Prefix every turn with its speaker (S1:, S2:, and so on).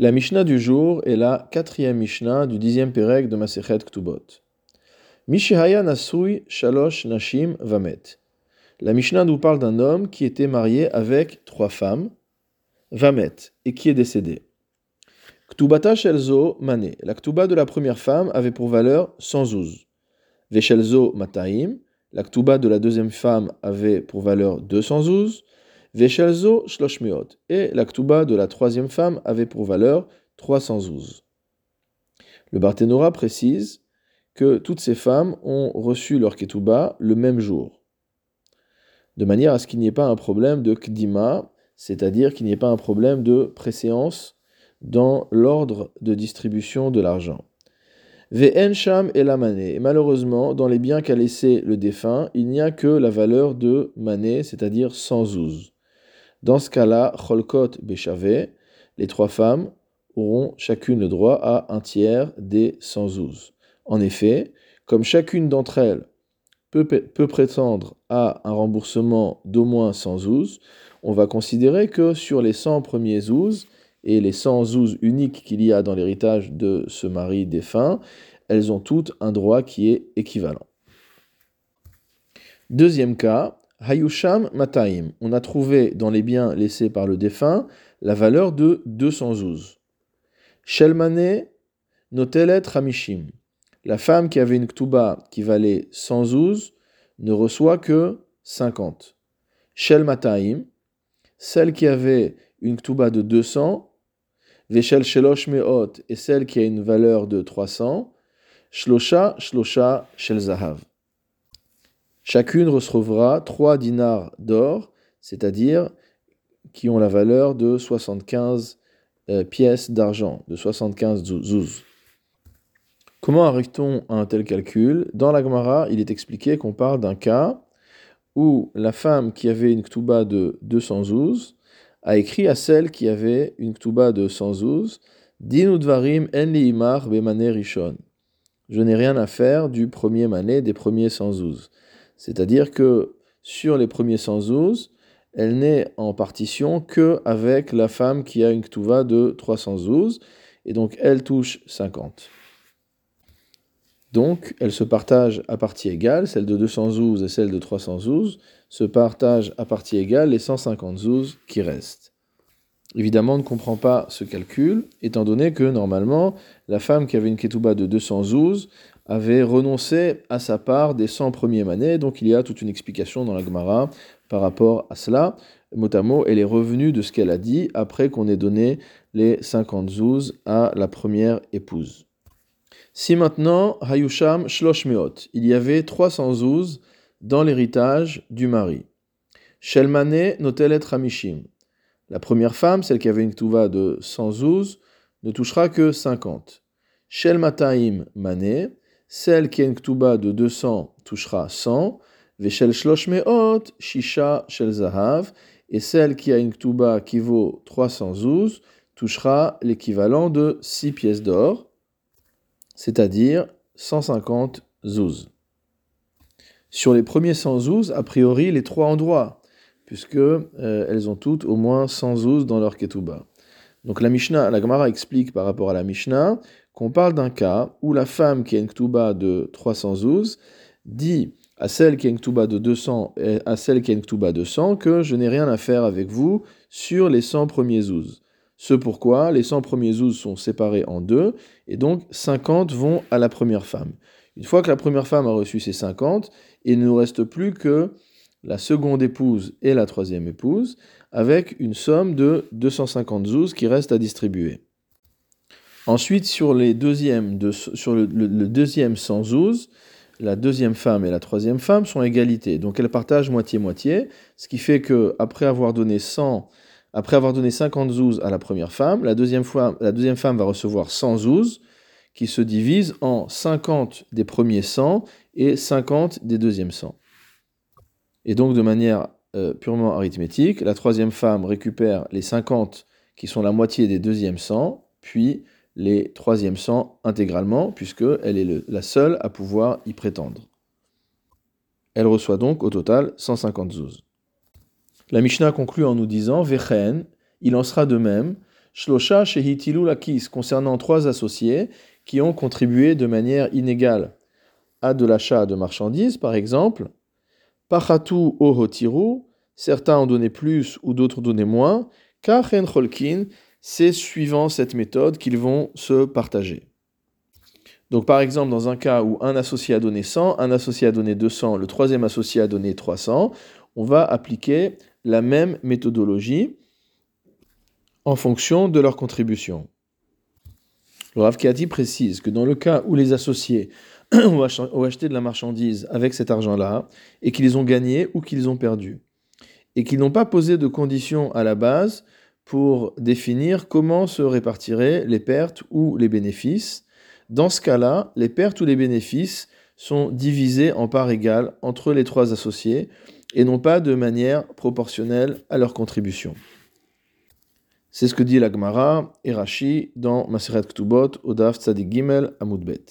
S1: La Mishnah du jour est la quatrième Mishnah du dixième Pérec de Masechet Ktubot. Mishihaya Nasui Shalosh Nashim Vamet. La Mishnah nous parle d'un homme qui était marié avec trois femmes, Vamet, et qui est décédé. Ktubata Shelzo Mane. La Ktuba de la première femme avait pour valeur 100 zouz. Veshelzo Mataim. La Ktuba de la deuxième femme avait pour valeur 200 zouz. Veshelzo Shloshmeot. Et la Ktuba de la troisième femme avait pour valeur 300 zouz. Le Barthénora précise que toutes ces femmes ont reçu leur Ketuba le même jour. De manière à ce qu'il n'y ait pas un problème de Kdima, c'est-à-dire qu'il n'y ait pas un problème de préséance dans l'ordre de distribution de l'argent. Ve'en sham et la mané. Malheureusement, dans les biens qu'a laissé le défunt, il n'y a que la valeur de mané, c'est-à-dire 100 zouz. Dans ce cas-là, cholkot béchavé, les trois femmes auront chacune le droit à un tiers des 100 zouz. En effet, comme chacune d'entre elles peut, prétendre à un remboursement d'au moins 100 zouz, on va considérer que sur les 100 premiers zouz, et les 100 zouz uniques qu'il y a dans l'héritage de ce mari défunt, elles ont toutes un droit qui est équivalent. Deuxième cas, Hayusham Mataim. On a trouvé dans les biens laissés par le défunt la valeur de 200 zouz. Shelmane Notelet Ramishim. La femme qui avait une ktuba qui valait 100 zouz ne reçoit que 50. Shel Mataim. Celle qui avait une ktuba de 200 Veshel Shelosh Meot est celle qui a une valeur de 300. Shlosha, Shlosha, Shel Zahav. Chacune recevra 3 dinars d'or, c'est-à-dire qui ont la valeur de 75 euh, pièces d'argent, de 75 zouz. Comment arrive-t-on à un tel calcul? Dans la Gemara, il est expliqué qu'on parle d'un cas où la femme qui avait une ktuba de 200 zouz a écrit à celle qui avait une ktuba de 112 Dinudvarim en liimar bemane rishon. Je n'ai rien à faire du premier mané des premiers 112. C'est-à-dire que sur les premiers 112, elle n'est en partition que avec la femme qui a une ktuba de 312 et donc elle touche 50. Donc, elles se partagent à partie égale, celle de 212 et celle de 312 se partagent à partie égale les 150 zouz qui restent. Évidemment, on ne comprend pas ce calcul, étant donné que normalement, la femme qui avait une ketouba de 212 avait renoncé à sa part des 100 premiers manets, donc il y a toute une explication dans la Gemara par rapport à cela. Motamo, elle est revenue de ce qu'elle a dit après qu'on ait donné les 50 zouz à la première épouse. Si maintenant, Hayusham Shloshmeot, il y avait 300 zouz dans l'héritage du mari. Shelmane Notelet Ramishim. La première femme, celle qui avait une ktuva de 100 zouz, ne touchera que 50. Shelmataim Mane, celle qui a une ktuba de 200 touchera 100. Veshel Shloshmeot Shisha Shel Zahav. Et celle qui a une ktuba qui vaut 300 zouz touchera l'équivalent de 6 pièces d'or c'est-à-dire 150 zouz. Sur les premiers 100 zouz, a priori, les trois endroits, puisque euh, elles ont toutes au moins 100 zouz dans leur ketouba. Donc la Mishnah, la Gemara explique par rapport à la Mishnah qu'on parle d'un cas où la femme qui a une ketouba de 300 zouz dit à celle qui a une ketouba de 200 et à celle qui a une ketouba de 100 que je n'ai rien à faire avec vous sur les 100 premiers zouz. Ce pourquoi les 100 premiers zouz sont séparés en deux, et donc 50 vont à la première femme. Une fois que la première femme a reçu ses 50, il ne nous reste plus que la seconde épouse et la troisième épouse, avec une somme de 250 zouz qui reste à distribuer. Ensuite, sur, le, deuxième 100 zouz, la deuxième femme et la troisième femme sont à égalité. Donc elles partagent moitié-moitié, ce qui fait que après avoir donné 100 après avoir donné 50 zouz à la première femme, la deuxième, fois, la deuxième femme va recevoir 100 zouz, qui se divisent en 50 des premiers 100 et 50 des deuxièmes 100. Et donc, de manière euh, purement arithmétique, la troisième femme récupère les 50 qui sont la moitié des deuxièmes 100, puis les troisièmes 100 intégralement, puisqu'elle est la seule à pouvoir y prétendre. Elle reçoit donc au total 150 zouz. La Mishnah conclut en nous disant Vechen, il en sera de même, Shlosha Shehitilu Lakis, concernant trois associés qui ont contribué de manière inégale à de l'achat de marchandises, par exemple. Pachatu Ohotiru, certains ont donné plus ou d'autres donné moins. Kachen Cholkin, c'est suivant cette méthode qu'ils vont se partager. Donc par exemple, dans un cas où un associé a donné 100, un associé a donné 200, le troisième associé a donné 300, on va appliquer la même méthodologie en fonction de leur contribution. Le Rav précise que dans le cas où les associés ont acheté de la marchandise avec cet argent-là et qu'ils ont gagné ou qu'ils ont perdu, et qu'ils n'ont pas posé de conditions à la base pour définir comment se répartiraient les pertes ou les bénéfices, dans ce cas-là, les pertes ou les bénéfices sont divisés en parts égales entre les trois associés et non pas de manière proportionnelle à leur contribution. C'est ce que dit l'Agmara et Rashi dans Maseret Ktubot, Odaf Tzadik Gimel Amoudbet.